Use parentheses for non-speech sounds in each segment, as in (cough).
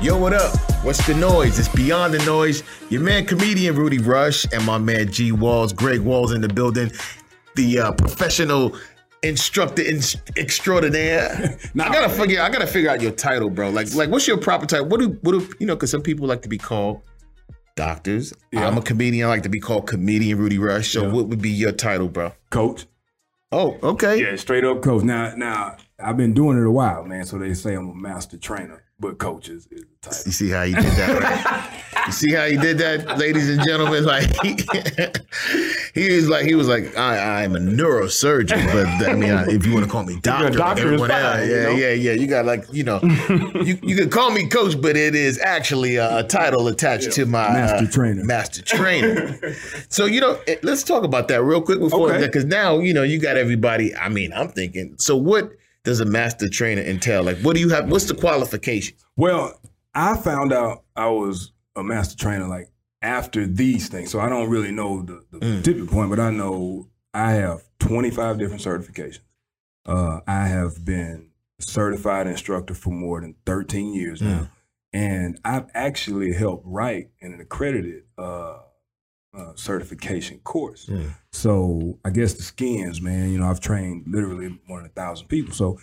Yo, what up? What's the noise? It's Beyond the Noise. Your man, comedian Rudy Rush, and my man G Walls, Greg Walls in the building. The uh, professional instructor in- extraordinaire. (laughs) Now I gotta figure. I gotta figure out your title, bro. Like, like, what's your proper title? What do, what do you know? Because some people like to be called doctors. Yeah. I'm a comedian. I like to be called comedian Rudy Rush. So, Yeah. what would be your title, bro? Coach. Oh, okay. Yeah, straight up coach. Now, now I've been doing it a while, man. So they say I'm a master trainer, but coaches is, is the title. You see how he did that, right? you see how he did that, ladies and gentlemen? Like he, (laughs) he was like he was like I, I'm a neurosurgeon, but I mean, I, if you want to call me doctor, doctor like everyone fine, else, you yeah, know? yeah, yeah. You got like you know, you you can call me coach, but it is actually a, a title attached to my Master uh, trainer. Master trainer. so you know, eh, let's talk about that real quick before Okay. because now you know you got everybody. I mean, I'm thinking. So what does a master trainer entail? Like, what do you have? What's the qualifications? Well, I found out I was a master trainer like after these things. So I don't really know the, the Mm. tipping point, but I know I have 25 different certifications. Uh, I have been certified instructor for more than 13 years now. And I've actually helped write an accredited uh, uh, certification course. Mm. So I guess the skins, man, you know, I've trained literally more than a thousand people. So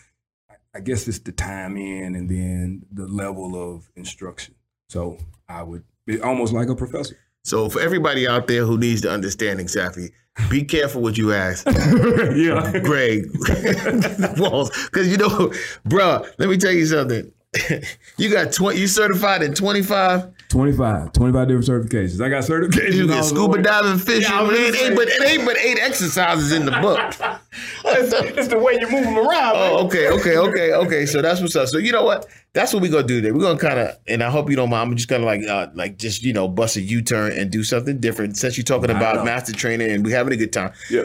I- I guess it's the time in and then the level of instruction. So I would be almost like a professor. So for everybody out there who needs to understand exactly, be careful what you ask, (laughs) yeah. Greg (laughs) Walls, because you know, bruh, Let me tell you something. (laughs) you got twenty. You certified in twenty five. 25, 25 different certifications. I got certifications. You all get scuba diving, fishing. Yeah, I it, ain't, but, it ain't but eight exercises in the book. (laughs) It's the way you move them around. Oh, okay, okay, okay, okay. So that's what's up. So you know what? That's what we're gonna do today. We're gonna kind of, and I hope you don't mind. I'm just gonna like, uh, like, just you know, bust a U-turn and do something different. Since you're talking Not about all. master training and we're having a good time. Yeah.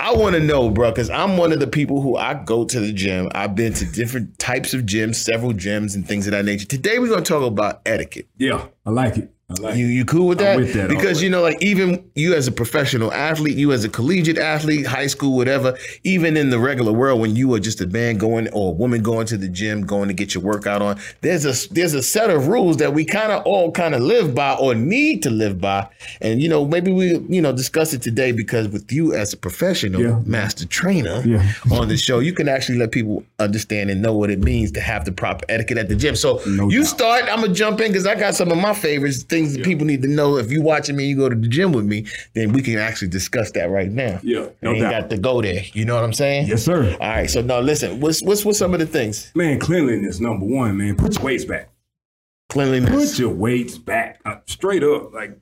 I want to know, bro, because I'm one of the people who I go to the gym. I've been to different types of gyms, several gyms, and things of that nature. Today we're gonna talk about etiquette. Yeah. I like it. Like You you cool with that? with that because way. you know, like even you as a professional athlete, you as a collegiate athlete, high school, whatever, even in the regular world, when you are just a man going or a woman going to the gym, going to get your workout on, there's a there's a set of rules that we kind of all kind of live by or need to live by. And you know, maybe we you know discuss it today because with you as a professional Yeah. master trainer Yeah. on the show, you can actually let people understand and know what it means to have the proper etiquette at the gym. So No you doubt. start. I'm gonna jump in because I got some of my favorites, things that people need to know. If you watching me, you go to the gym with me, then we can actually discuss that right now. Yeah, no ain't doubt. got to go there. You know what I'm saying? Yes, sir. All right. So now listen. What's what's what's some of the things? Man, cleanliness, number one, man. Put your weights back. Cleanliness. Put your weights back. Uh, straight up. Like,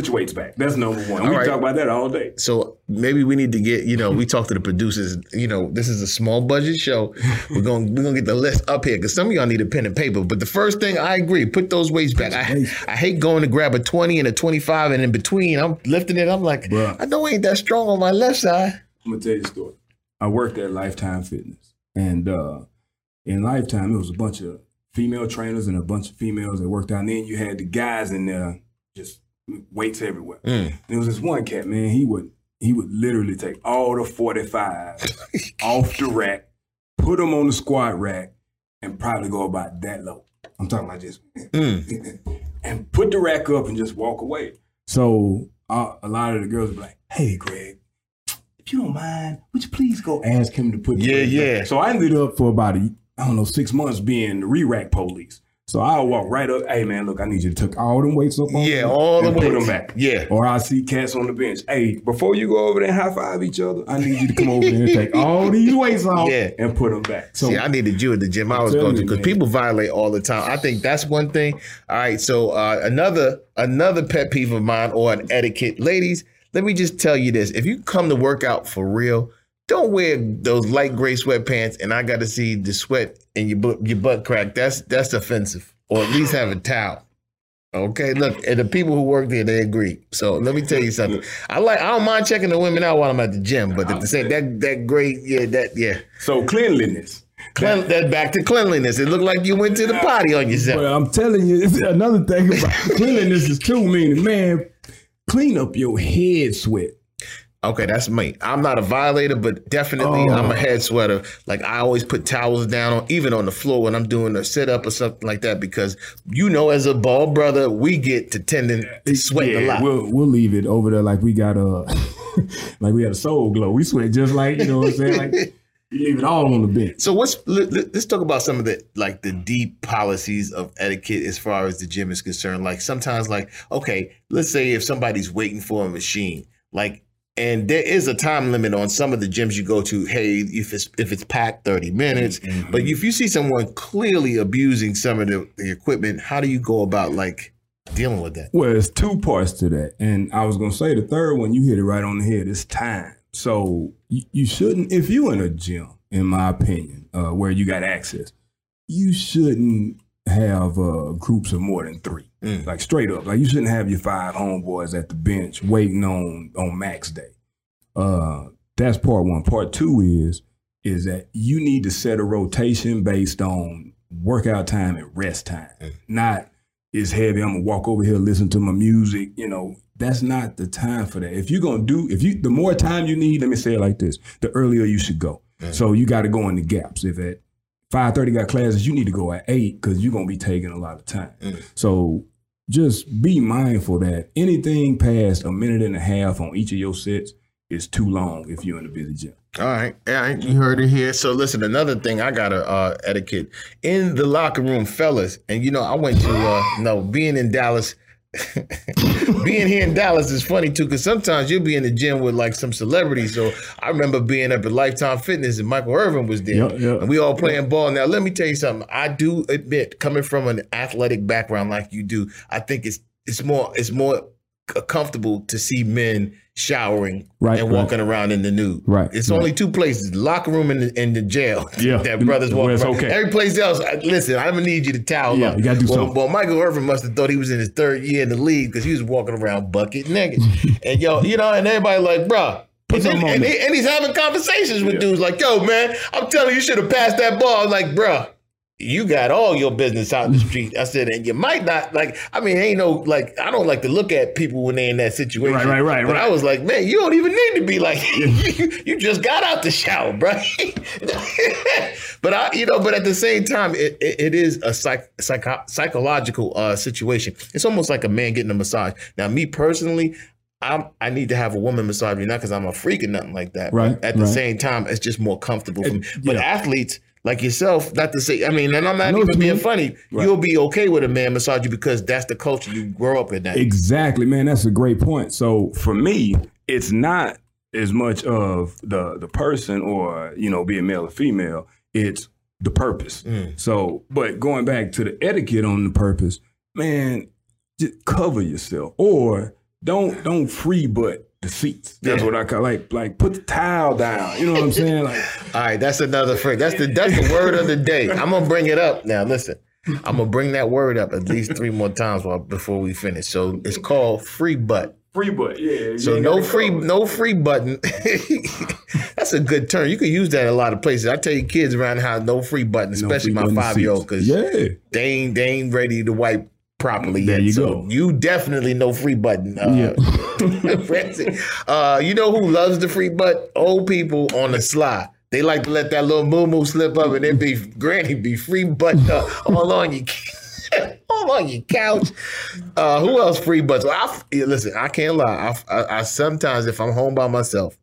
put your weights back. That's number one. All we right. talk about that all day. So maybe we need to get, you know, we talk to the producers. You know, this is a small budget show. (laughs) We're gonna we're gonna get the list up here because some of y'all need a pen and paper. But the first thing I agree, put those weights back. I, I hate going to grab a 20 and a 25 and in between I'm lifting it. I'm like, Bruh. I know I ain't that strong on my left side. I'm gonna tell you a story. I worked at Lifetime Fitness, and uh, in Lifetime, it was a bunch of female trainers and a bunch of females that worked out. And then you had the guys in there, just weights everywhere. Mm. There was this one cat, man. He would he would literally take all the 45 (laughs) off the rack, put them on the squat rack, and probably go about that low. I'm talking about just Mm. (laughs) and put the rack up and just walk away. So uh, a lot of the girls would be like, "Hey, Greg, if you don't mind, would you please go ask him to put?" the Yeah, weights back?" yeah. So I ended up for about a, I don't know six months being the re-rack police. So I'll walk right up. Hey man, look, I need you to take all them weights up. On Yeah, all the and put weights. them back. Yeah. Or I see cats on the bench. Hey, before you go over there and high five each other, I need you to come over here and take all (laughs) these weights off Yeah. and put them back. So See, I needed you at the gym I was going to because people violate all the time. I think that's one thing. All right, so uh, another another pet peeve of mine or an etiquette, ladies. Let me just tell you this: if you come to work out for real, don't wear those light gray sweatpants, and I got to see the sweat in your butt, your butt crack. That's that's offensive. Or at least have a towel. Okay, look, and the people who work there, they agree. So let me tell you something. I like, I don't mind checking the women out while I'm at the gym, but at the same, that that great, yeah, that yeah. so cleanliness. Clean, that back to cleanliness. It looked like you went to the potty on yourself. Well, I'm telling you, it's another thing about (laughs) cleanliness is too meaning, man. Clean up your head sweat. Okay, that's me. I'm not a violator, but definitely Oh. I'm a oh. head sweater. Like I always put towels down on even on the floor when I'm doing a sit up or something like that because you know as a ball brother, we get to tending to sweating a lot. We'll we'll leave it over there like we got a (laughs) like we had a Soul Glo. We sweat just like you know what I'm saying. Like (laughs) you leave it all on the bench. So what's let, let's talk about some of the like the deep policies of etiquette as far as the gym is concerned. Like sometimes like okay, let's say if somebody's waiting for a machine, like and there is a time limit on some of the gyms you go to. Hey, if it's if it's packed, thirty minutes. Mm-hmm. But if you see someone clearly abusing some of the, the equipment, how do you go about like dealing with that? Well, it's two parts to that, and I was gonna say the third one. You hit it right on the head. It's time. So you, you shouldn't, if you're in a gym, in my opinion, uh, where you got access, you shouldn't have uh, groups of more than three. Mm. Like straight up, like you shouldn't have your five homeboys at the bench waiting on on max day. Uh, that's part one. Part two is is that you need to set a rotation based on workout time and rest time, Mm. not it's heavy. I'm gonna walk over here, listen to my music. You know, that's not the time for that. If you're gonna do, if you, the more time you need, let me say it like this: the earlier you should go. Mm. So you got to go in the gaps. If at five thirty got classes, you need to go at eight because you're gonna be taking a lot of time. Mm. So just be mindful that anything past a minute and a half on each of your sets is too long if you're in a busy gym. All right, all right, you heard it here. So listen, another thing I got a uh, etiquette in the locker room, fellas. And you know, I went to uh, no being in Dallas. (laughs) being here in Dallas is funny too, because sometimes you'll be in the gym with like some celebrities. So I remember being up at Lifetime Fitness and Michael Irvin was there, Yeah, yeah. and we all playing ball. Now, let me tell you something. I do admit, coming from an athletic background like you do, I think it's it's more it's more comfortable to see men showering Right, and right. walking around in the nude. Right, It's right. only two places: locker room and the, and the jail. (laughs) Yeah, that brothers walk around. okay. Every place else, I- listen, I'm gonna need you to towel Yeah, up. you gotta do well, something. Well, Michael Irvin must have thought he was in his third year in the league because he was walking around bucket naked, (laughs) and yo, you know, and everybody like, bruh. And, then- and, he- and he's having conversations with dudes like, yo, man, I'm telling you, you should have passed that ball. I'm like, bruh, you got all your business out in the street. I said, and you might not like. I mean, ain't no like. I don't like to look at people when they're in that situation. Right, right, right, But right. I was like, man, you don't even need to be like. (laughs) you, you just got out the shower, bro. (laughs) but I, you know, but at the same time, it, it, it is a psych, psycho, psychological uh, situation. It's almost like a man getting a massage. Now, me personally. I'm, I need to have a woman massage me, not because I'm a freak or nothing like that. Right, But at the right. same time, it's just more comfortable for me. But yeah. athletes like yourself, not to say, I mean, and I'm not even being mean. funny. Right. You'll be okay with a man massage you because that's the culture you grow up in. That Exactly, man. That's a great point. So for me, it's not as much of the the person or you know being male or female. It's the purpose. Mm. So, but going back to the etiquette on the purpose, man, just cover yourself or don't don't free butt the seats. That's Yeah. what I call like like put the towel down. You know what I'm saying? Like (laughs) All right, that's another phrase. That's the that's the word of the day. I'm gonna bring it up now. Listen, I'm gonna bring that word up at least three more times while, before we finish. So it's called free butt. free butt. Yeah. So no free, no free button. (laughs) that's a good term. You can use that in a lot of places. I tell you, kids around the house, no free button, No especially free my five year old, because yeah. they ain't they ain't ready to wipe properly There yet. you so go. you definitely know free button. Uh, (laughs) Francie. uh, you know who loves the free butt? Old people on the sly. They like to let that little moo moo slip up, and then be granny be free buttoned up all on you. (laughs) All on your couch. Uh, who else free butts? Well, I, listen, I can't lie. I, I, I sometimes, if I'm home by myself,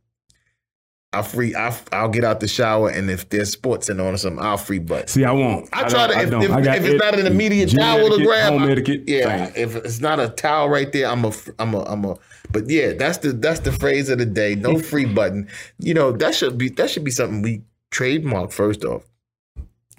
I free. I, I'll get out the shower, and if there's sports in on or something, I'll free butt. See, I won't. I try to if, if, if it's it- not an immediate towel to grab. home I- etiquette. yeah, same. if it's not a towel right there, I'm a I'm a I'm a. But yeah, that's the that's the phrase of the day. No free button. You know that should be that should be something we trademark first off.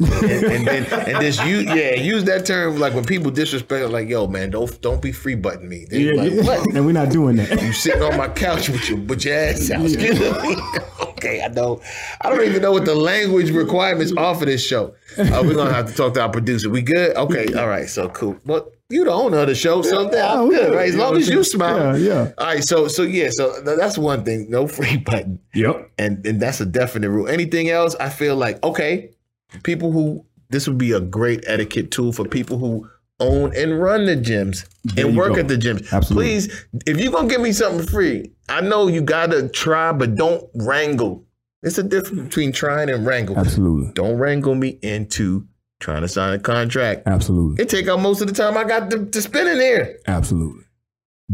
And, and then and this you (laughs) yeah use that term like when people disrespect like yo man don't don't be free button me Yeah, like yeah. what and we're not doing that. you sitting on my couch with your with your ass out. Me. (laughs) okay, I don't I don't even know what the language requirements are for this show. Uh, we're gonna have to talk to our producer. We good? Okay, all right. So cool. Well, you the owner of the show, so I'm Oh, good, right? As long as you smile. Yeah, yeah. All right. So so yeah. So that's one thing. No (laughs) free button, Yep. and and that's a definite rule. Anything else? I feel like okay, people who this would be a great etiquette tool for people who own and run the gyms There and work go. at the gyms. Absolutely. Please, if you're gonna give me something free, I know you gotta try, but don't wrangle. It's a difference between trying and wrangle. Absolutely. Don't wrangle me into trying to sign a contract. Absolutely. It take out most of the time I got to, to spend in there. Absolutely.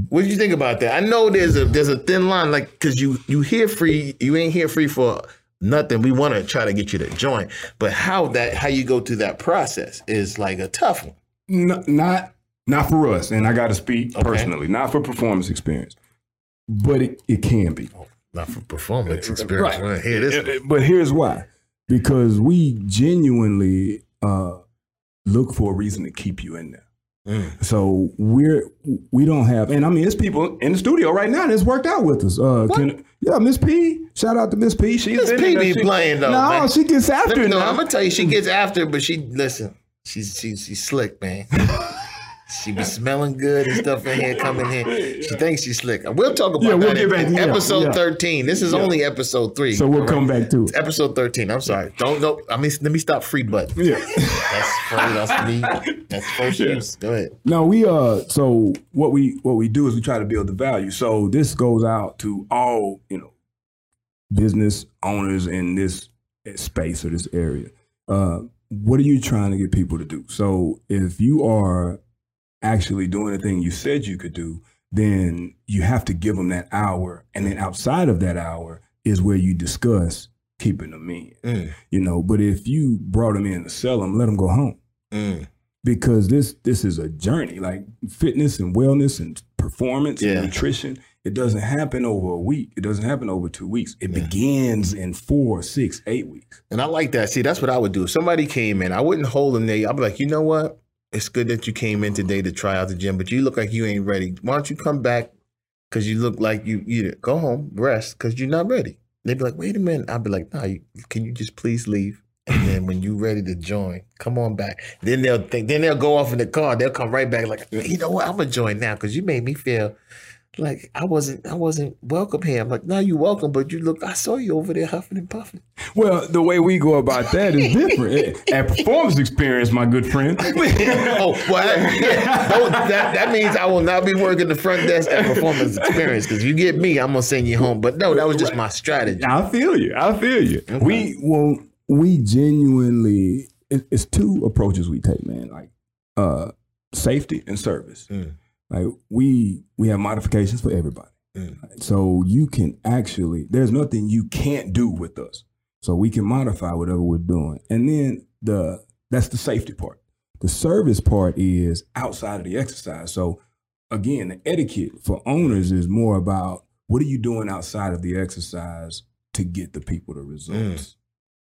What do you think about that? I know there's a there's a thin line, like because you you hear free, you ain't here free for nothing. We want to try to get you to join, but how that how you go through that process is like a tough one. N- not not for us, and I got to speak personally, not for performance experience, but it, it can be. Not for performance experience. Right. Hear this. But here's why: because we genuinely uh, look for a reason to keep you in there. Mm. So we're we don't have, and I mean, it's people in the studio right now that's worked out with us. Uh, can, yeah, Miss P. Shout out to Miss P. She's Miss P be She- playing though. No, man. she gets after it no, now. I'm gonna tell you, she gets after, but she listen. She's she's she's slick, man. (laughs) She be smelling good and stuff in here, coming here. She thinks she's slick. We'll talk about Yeah, we'll that get back- yeah, episode yeah. 13. This is only episode three. so we'll all come back to it. Episode 13. I'm sorry. Don't go. I mean, let me stop free button. Yeah. That's first. That's me. That's first use. Go ahead. No, we uh so what we what we do is we try to build the value. So this goes out to all, you know, business owners in this space or this area. Uh what are you trying to get people to do? So if you are actually doing the thing you said you could do, then you have to give them that hour and then outside of that hour is where you discuss keeping them in. Mm, You know, but if you brought them in to sell them, let them go home mm. because this this is a journey like fitness and wellness and performance Yeah. and nutrition it doesn't happen over a week it doesn't happen over two weeks it begins in four six eight weeks And I like that. See, that's what I would do. If somebody came in, I wouldn't hold them there. I'd be like, you know what? It's good that you came in today to try out the gym, but you look like you ain't ready. Why don't you come back? Because you look like you you go home, rest, because you're not ready. They'd be like, wait a minute. I'd be like, nah, you, can you just please leave? And then when you ready to join, come on back. Then they'll think. Then they'll go off in the car. They'll come right back like, you know what? I'm gonna join now because you made me feel like I wasn't I wasn't welcome here. I'm like, no, you welcome, but you look. I saw you over there huffing and puffing. well the way we go about that is different at performance experience my good friend (laughs) oh, well, yeah. Don't- that, that means I will not be working the front desk at Performance Experience because you get me, I'm gonna send you home. But no, that was just my strategy. i feel you i feel you we well we genuinely it, it's two approaches we take man like uh safety and service Mm. Like we we have modifications for everybody Mm. So you can actually, there's nothing you can't do with us. So we can modify whatever we're doing. And then the that's the safety part. The service part is outside of the exercise. So again, the etiquette for owners is more about what are you doing outside of the exercise to get the people the results.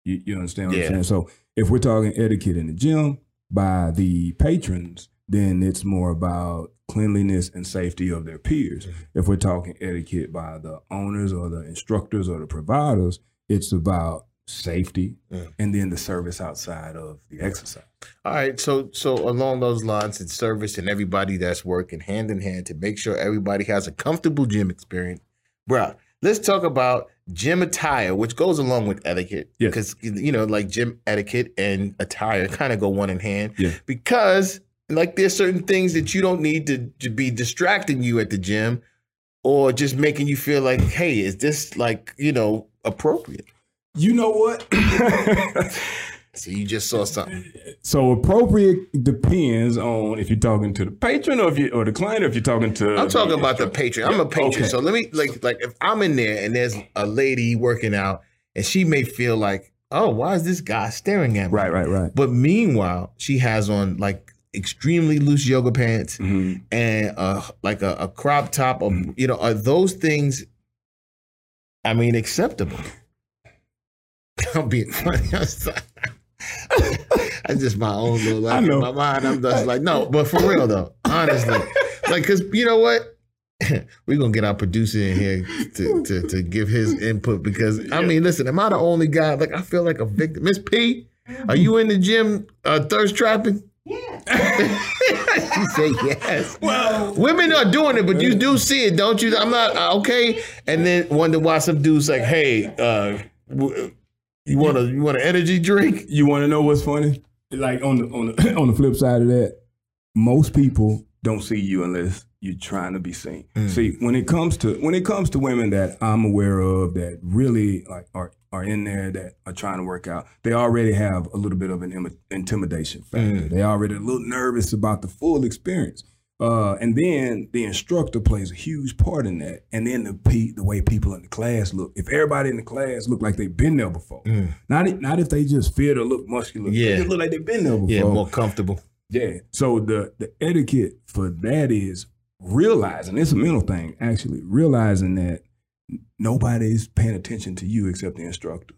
You, you understand what Yeah. I'm saying? So if we're talking etiquette in the gym by the patrons, then it's more about cleanliness and safety of their peers. If we're talking etiquette by the owners or the instructors or the providers, it's about safety Mm. and then the service outside of the exercise. All right, so so along those lines, it's service and everybody that's working hand in hand to make sure everybody has a comfortable gym experience. Bro, let's talk about gym attire, which goes along with etiquette. Yes. Because you know, like gym etiquette and attire kind of go one in hand. Yeah. Because like there's certain things that you don't need to, to be distracting you at the gym or just making you feel like, hey, is this like, you know, appropriate? You know what? (laughs) So you just saw something. so appropriate depends on if you're talking to the patron or if you or the client or if you're talking to I'm talking about the patron. I'm a patron. Okay. So let me like like if I'm in there and there's a lady working out and she may feel like, oh, why is this guy staring at me? Right, right, right. But meanwhile, she has on like extremely loose yoga pants Mhm. and uh like a, a crop top or you know, are those things I mean acceptable? (laughs) I'm being funny. (laughs) That's just my own little like in my mind. I'm just like, no, but for real though, honestly. (laughs) Like, cause you know what? We're gonna get our producer in here to, to to give his input because I mean, listen, am I the only guy? Like, I feel like a victim. Miss P, are you in the gym uh, thirst trapping? She (laughs) said yes. Well, Women are doing it, but you do see it, don't you? I'm not uh, okay. And then wonder why some dudes like, hey, uh, w- you want a you want an energy drink? you want to know what's funny? Like on the on the (laughs) on the flip side of that, most people don't see you unless you're trying to be seen. Mm. See, when it comes to when it comes to women that I'm aware of that really like are are in there that are trying to work out, they already have a little bit of an im- intimidation factor. Mm. They already a little nervous about the full experience. Uh, and then the instructor plays a huge part in that. And then the pe- the way people in the class look. If everybody in the class look like they've been there before, Mm. not if- not if they just fit or look muscular. Yeah. they look like they've been there before. Yeah, more comfortable. Yeah. So the the etiquette for that is realizing it's a mental thing. Actually, realizing that nobody's paying attention to you except the instructors.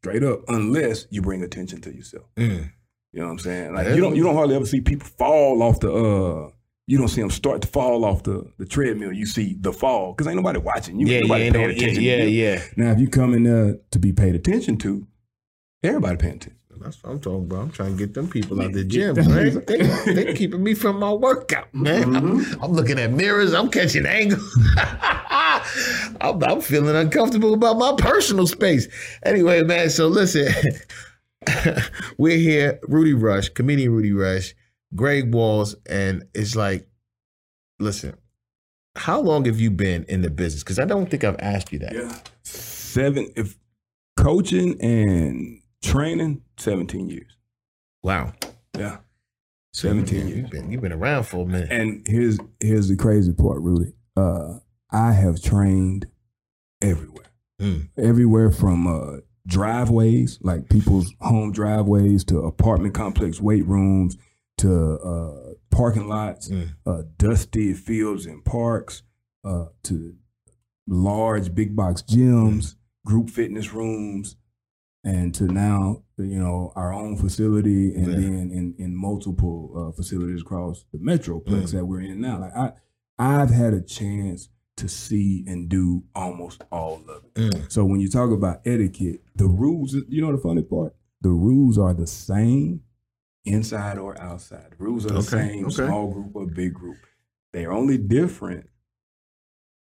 Straight up, unless you bring attention to yourself. Mm. You know what I'm saying? Like you don't you don't hardly ever see people fall off the uh. You don't see them start to fall off the, the treadmill. You see the fall because ain't nobody watching you. Yeah, ain't yeah, nobody paying no- attention. yeah, to you. yeah. Now, if you come in there to be paid attention to, everybody paying attention. That's what I'm talking about. I'm trying to get them people out the gym, right? They, they keeping me from my workout, man. I'm, Mm-hmm. I'm looking at mirrors. I'm catching angles. (laughs) I'm, I'm feeling uncomfortable about my personal space. Anyway, man. So listen, (laughs) we're here. Rudy Rush, comedian Rudy Rush, Greg Walls, and it's like, listen. How long have you been in the business? Because I don't think I've asked you that. Yeah. Seven, if coaching and training, 17 years. Wow. Yeah. 17 years. You've been, you've been around for a minute. And here's here's the crazy part, Rudy. Uh, I have trained everywhere. Mm. Everywhere from uh, driveways, like people's home driveways, to apartment complex weight rooms, to uh, parking lots, Mm. uh, dusty fields and parks, uh, to large big box gyms, group fitness rooms, and to now you know our own facility, and Yeah. then in in multiple uh, facilities across the metroplex Mm. that we're in now. Like I, I've had a chance to see and do almost all of it. Mm. So when you talk about etiquette, the rules, you know the funny part? The rules are the same inside or outside. The rules are the Okay, same, okay. small group or big group. They're only different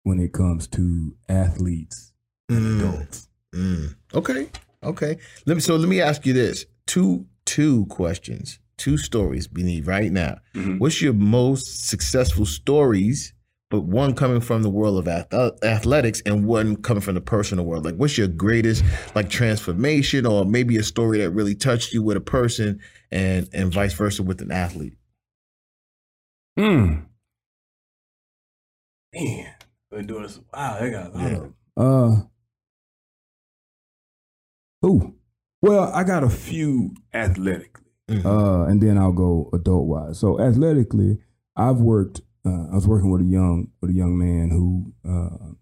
when it comes to athletes and Mm. adults. Mm. Okay. Okay. Let me so let me ask you this. Two two questions. Two stories we need right now. Mhm. What's your most successful stories, but one coming from the world of ath- athletics and one coming from the personal world? Like what's your greatest like transformation or maybe a story that really touched you with a person and and vice versa with an athlete? Hmm. Man, I've been doing this. Wow, I got a lot of them. Uh, ooh. Well, I got a few athletically. Mhm. Uh, and then I'll go adult wise. So athletically, I've worked. Uh, I was working with a young with a young man who uh,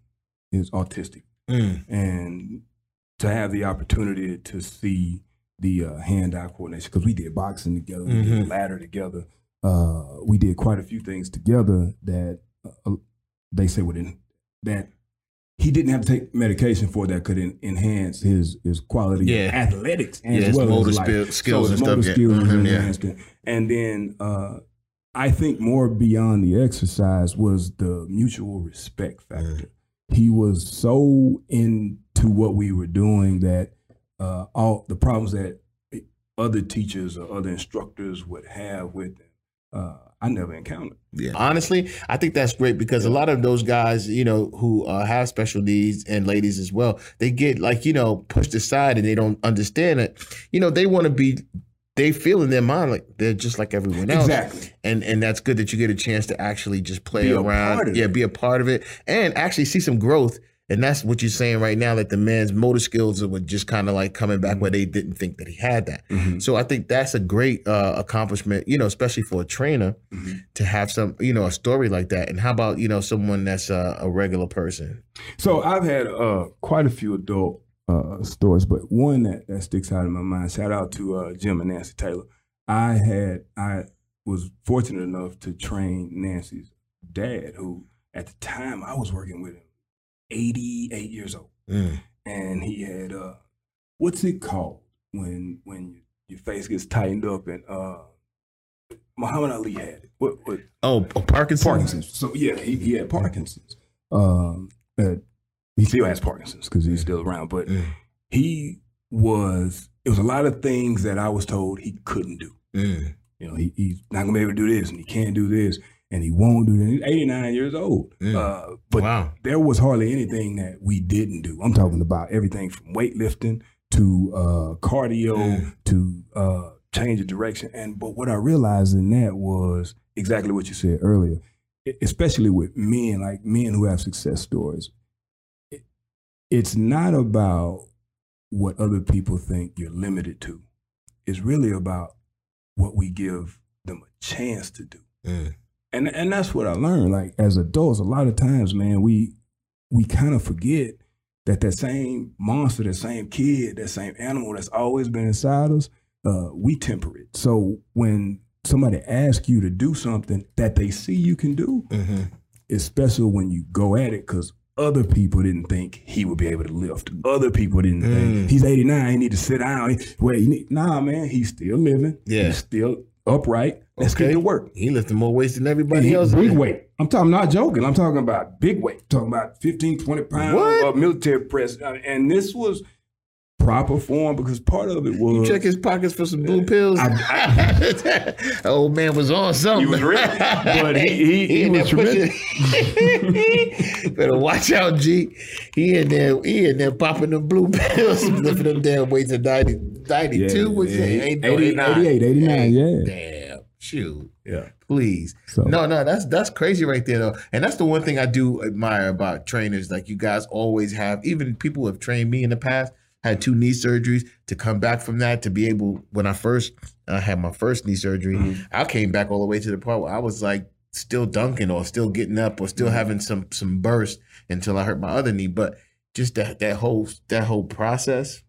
is autistic, Mm. and to have the opportunity to see the uh, hand-eye coordination because we did boxing together, we Mhm. did ladder together. Uh, we did quite a few things together that uh, they say en- that he didn't have to take medication for that could en- enhance his his quality Yeah. of athletics Yeah, as well motor as skill- skills so and motor stuff, yeah. skills was Mhm, yeah. And then uh, I think more beyond the exercise was the mutual respect factor. He was so into what we were doing that uh, all the problems that other teachers or other instructors would have with him, uh, I never encountered. Yeah. Honestly, I think that's great because a lot of those guys, you know, who uh, have special needs and ladies as well, they get like, you know, pushed aside and they don't understand it. You know, they want to be, they feel in their mind like they're just like everyone else. Exactly. And and that's good that you get a chance to actually just play Be around. yeah, it. be a part of it and actually see some growth. And that's what you're saying right now, that the man's motor skills were just kind of like coming back where they didn't think that he had that. Mhm. So I think that's a great uh, accomplishment, you know, especially for a trainer Mhm. to have some, you know, a story like that. And how about, you know, someone that's a, a regular person? So I've had uh, quite a few adult uh, stories, but one that, that sticks out in my mind. Shout out to uh, Jim and Nancy Taylor. I had I was fortunate enough to train Nancy's dad, who at the time I was working with him, eighty eight years old, Mm. and he had uh, what's it called when when your face gets tightened up and uh, Muhammad Ali had it. What what Oh, oh, Parkinson's? Parkinson's. So yeah, he, he had Parkinson's. Um, he still has Parkinson's because he's still around, but Mm. he was. It was a lot of things that I was told he couldn't do. Mm. You know, he, he's not gonna be able to do this, and he can't do this, and he won't do that. He's 89 years old. Mm. Uh, but wow. there was hardly anything that we didn't do. I'm talking about everything from weightlifting to uh, cardio Mm. to uh, change of direction. And but what I realized in that was exactly what you said earlier, especially with men, like men who have success stories. It- It's not about what other people think you're limited to. It's really about what we give them a chance to do Mm. And and that's what I learned. Like as adults, a lot of times, man, we we kind of forget that that same monster, that same kid, that same animal that's always been inside us, uh, we temper it. So when somebody asks you to do something that they see you can do, hmm it's special when you go at it because other people didn't think he would be able to lift. Other people didn't Mm. think he's 89, he need to sit down. Wait, need, nah, man, he's still living. Yeah. He's still upright. Let's Okay. get to work. He lifted more weights than everybody he- else. big weight. I'm talking, not joking. I'm talking about big weight. talking about 15, 20 pounds What? of military press. Uh, And this was proper form because part of it was You was. check his pockets for some blue pills. (laughs) old man was on something. He was ready, but he- he- (laughs) he in there was pushing- (laughs) Better watch out, G. He in there, he in there popping them blue pills, lifting them damn weights at 90, 92. Yeah, What's yeah, it? Ain't 80, 89. 88, 89, yeah. Damn. Shoot. yeah. Please. So- No, no, that's that's crazy right there though. And that's the one thing I do admire about trainers. Like you guys always have, even people who have trained me in the past, had two knee surgeries to come back from that to be able when I first I had my first knee surgery, Mhm. I came back all the way to the part where I was like still dunking or still getting up or still Mhm. having some some burst until I hurt my other knee. But just that that whole that whole process,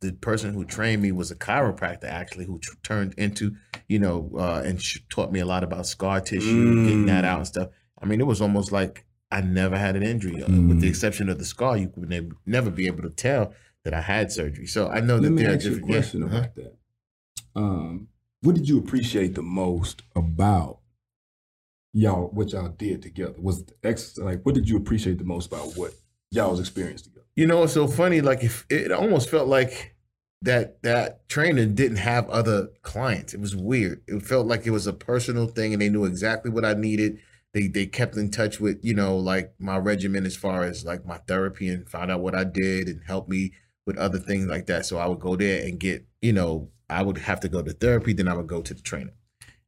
the person who trained me was a chiropractor actually who tr- turned into you know uh, and sh- taught me a lot about scar tissue, getting that Mm. out and stuff. I mean, it was almost like I never had an injury, uh, with the Mm. exception of the scar. You would ne- never be able to tell that I had surgery. So I know that Let me there are ask you a question yeah, uh-huh. about that. Um, what did you appreciate the most about y'all? What y'all did together was the ex like. What did you appreciate the most about what y'all's experience together? You know, it's so funny. Like if it almost felt like that that trainer didn't have other clients. It was weird. It felt like it was a personal thing, and they knew exactly what I needed. They they kept in touch with you know like my regimen as far as like my therapy and found out what I did and helped me with other things like that. So I would go there and get you know I would have to go to therapy, then I would go to the trainer,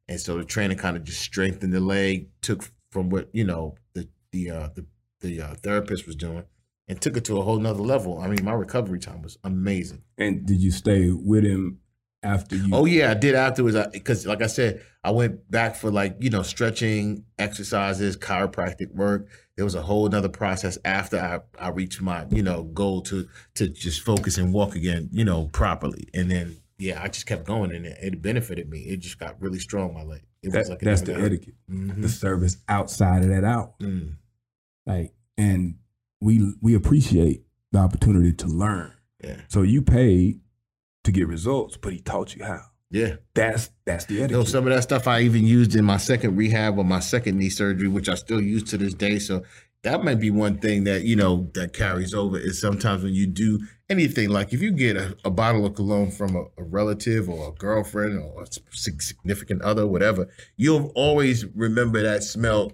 and so the trainer kind of just strengthened the leg, took from what you know the the uh, the the uh, therapist was doing and took it to a whole nother level. I mean, my recovery time was amazing. And did you stay with him after you? Oh yeah, I did afterwards because, like I said, I went back for like you know stretching exercises, chiropractic work. There was a whole nother process after I, I reached my you know goal to to just focus and walk again, you know, properly. And then yeah, I just kept going, and it, it benefited me. It just got really strong. My leg. It That- like it that's the etiquette. Mhm. The service outside of that out. Mm. Like, and we we appreciate the opportunity to learn. Yeah, So you paid to get results, but he taught you how. yeah. That's that's the etiquette. know, some of that stuff I even used in my second rehab or my second knee surgery, which I still use to this day. So that might be one thing that, you know, that carries over is sometimes when you do anything, like if you get a, a bottle of cologne from a, a relative or a girlfriend or a significant other, whatever, you'll always remember that smell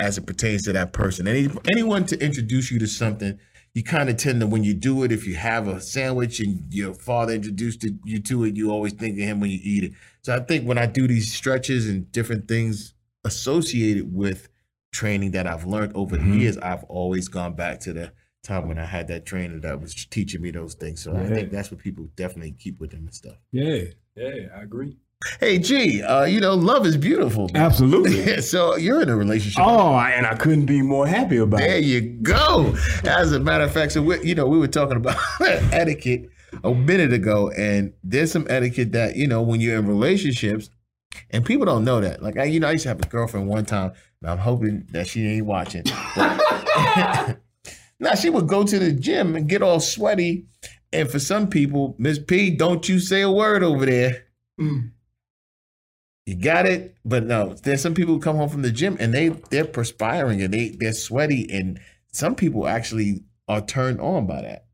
as it pertains to that person. Any, anyone to introduce you to something, you kind of tend to, when you do it, if you have a sandwich and your father introduced you to it, you always think of him when you eat it. So I think when I do these stretches and different things associated with training that I've learned over the Mhm. years, I've always gone back to the time when I had that trainer that was teaching me those things. So I think that's what people definitely keep with them and stuff. yeah, yeah, I agree. Hey, G, uh, you know, love is beautiful. man. (laughs) Absolutely. so you're in a relationship. oh, I- and I couldn't be more happy about There it. There you go. As a matter of fact, so we, you know, we were talking about (laughs) etiquette a minute ago, and there's some etiquette that you know when you're in relationships, and people don't know that. Like I, you know, I used to have a girlfriend one time, and I'm hoping that she ain't watching. (laughs) Now she would go to the gym and get all sweaty, and for some people, Miss P, don't you say a word over there. Mm. You got it, but no. There's some people who come home from the gym and they they're perspiring and they they're sweaty, and some people actually are turned on by that.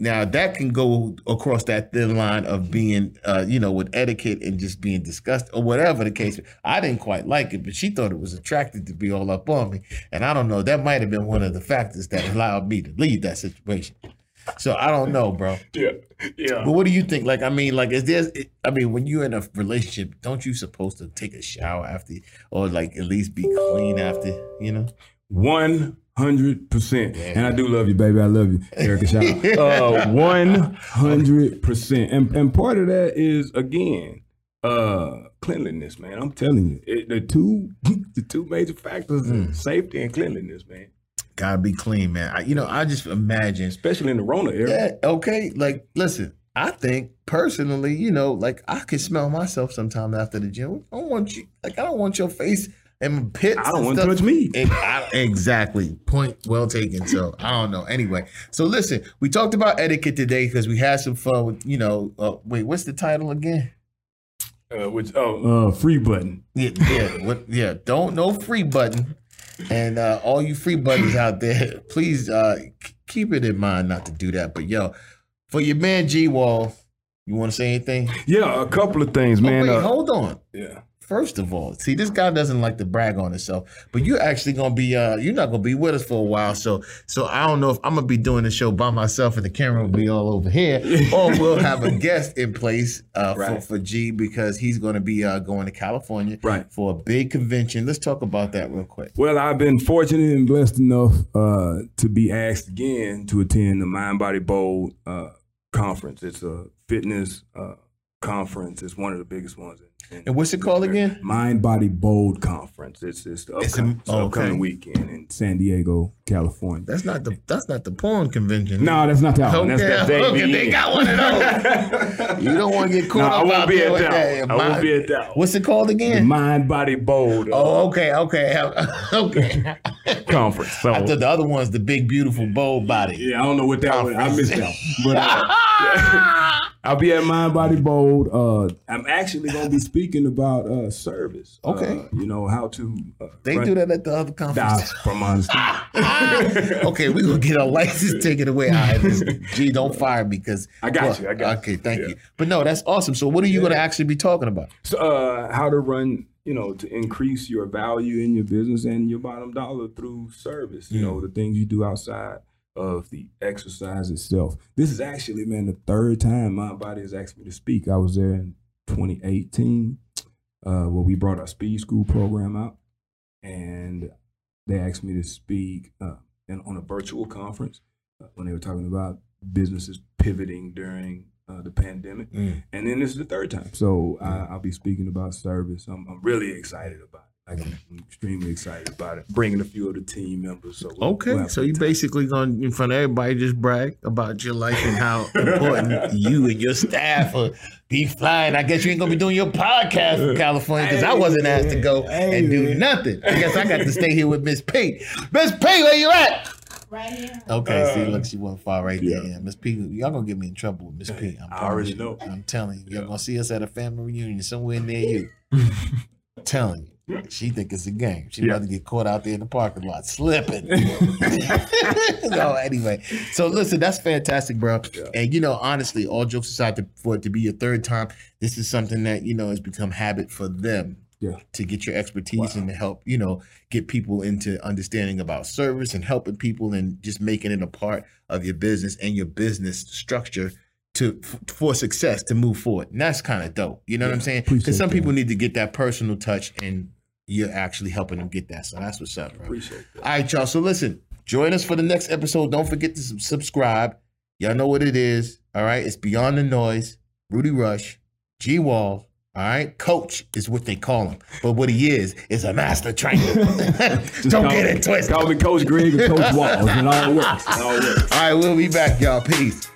Now that can go across that thin line of being, uh, you know, with etiquette and just being disgusted or whatever the case. I didn't quite like it, but she thought it was attractive to be all up on me, and I don't know. That might have been one of the factors that allowed me to leave that situation. So I don't know, bro. Yeah, yeah. But what do you think? Like, I mean, like, is there? I mean, when you're in a relationship, don't you supposed to take a shower after, or like at least be clean after? You know. One hundred percent. And I do love you, baby. I love you, Erica. Shout (laughs) out. Uh, One hundred percent. And and part of that is again, uh, cleanliness, man. I'm telling you, it, the two (laughs) the two major factors are safety and cleanliness, man. Gotta be clean, man. I, you know, I just imagine. Especially in the Rona era. Yeah. Okay. Like, listen. I think personally, you know, like I can smell myself sometime after the gym. I don't want you. Like, I don't want your face and pits. I don't want to touch me. I- Exactly. Point well taken. So I don't know. Anyway, so listen, we talked about etiquette today because we had some fun with, you know, uh, wait, what's the title again? Uh, which oh, uh, free button. Yeah, yeah, what, yeah. Don't no free button, and uh, all you free buddies out there, (laughs) please uh, k- keep it in mind not to do that. But yo, for your man G Wall, you want to say anything? Yeah, a couple of things, Oh, man. wait, Uh, hold on. yeah. First of all, see, this guy doesn't like to brag on himself, but you're actually gonna be uh you're not gonna be with us for a while. So so I don't know if I'm gonna be doing the show by myself and the camera will be all over here, (laughs) or we'll have a guest in place uh Right. for, for G because he's gonna be uh going to California Right. for a big convention. Let's talk about that real quick. Well, I've been fortunate and blessed enough uh, to be asked again to attend the Mind Body Bold uh, conference. It's a fitness uh, conference. It's one of the biggest ones. In, in And what's it called again? Mind Body Bold conference. It's it's the It's upcoming, a- it's the oh, upcoming okay. weekend in San Diego, California. That's not the that's not the porn convention. no, that's not that one. Okay, That's, that's okay, AVN. they got one of those. (laughs) You don't want to get caught No, up I won't be at that that. I won't be at that. What's it called The again? Mind Body Bold Oh, okay, okay, (laughs) okay. Conference. So, I thought the other one's the big, beautiful, bold body. yeah, I don't know what that was. I missed that. one. But uh, (laughs) I'll be at Mind Body Bold. Uh, I'm actually going to be speaking about uh, service. Okay. Uh, you know how to. Uh, They run- do that at the other conference. That's from my understanding. (laughs) okay, we're gonna get our license taken away. All right, this, gee, don't fire me because I got you, I got you. okay, you. thank Yeah. you. But no, that's awesome. So, what are you gonna actually be talking about? So, uh, how to run, you know, to increase your value in your business and your bottom dollar through service. You know, the things you do outside of the exercise itself. This is actually, man, the third time my body has asked me to speak. I was there in 2018, uh, where we brought our speed school program out, and they asked me to speak uh, in, on a virtual conference uh, when they were talking about businesses pivoting during uh, the pandemic. Mm. And then this is the third time. So I, I'll be speaking about service. I'm, I'm really excited about it. Like, I'm extremely excited about it. Bringing a few of the team members. So we'll- Okay, we'll so you basically gonna in front of everybody just brag about your life and how important you and your staff are be flying. I guess you ain't gonna be doing your podcast from California because I wasn't asked to go and do nothing. I guess I got to stay here with Miss P. Miss P, where you at? Right here. Okay, see, Uh, look, she went far right there. yeah. Yeah, Miss P, y'all gonna get me in trouble with Miss P. I'm I already telling you. know. I'm telling you, y'all gonna see us at a family reunion somewhere near you. (laughs) I'm telling you, she think it's a game. She Yeah. about to get caught out there in the parking lot slipping. (laughs) (laughs) so anyway. So listen, that's fantastic, bro. Yeah. And you know, honestly, all jokes aside, to, for it to be your third time, this is something that you know has become habit for them. Yeah. To get your expertise Wow. and to help, you know, get people into understanding about service and helping people and just making it a part of your business and your business structure to f- for success to move forward. And that's kind of dope. You know what I'm saying? Because some that. people need to get that personal touch and you're actually helping them get that. So that's what's up, bro. Appreciate that. All right, y'all. So listen, join us for the next episode. Don't forget to subscribe. Y'all know what it is. All right. It's Beyond the Noise. Rudy Rush, G Wall. All right. Coach is what they call him. But what he is, is a master trainer. (laughs) Don't call get me- it twisted. Call me Coach Greg or Coach Walls. It all works. All works. All right. We'll be back, y'all. Peace.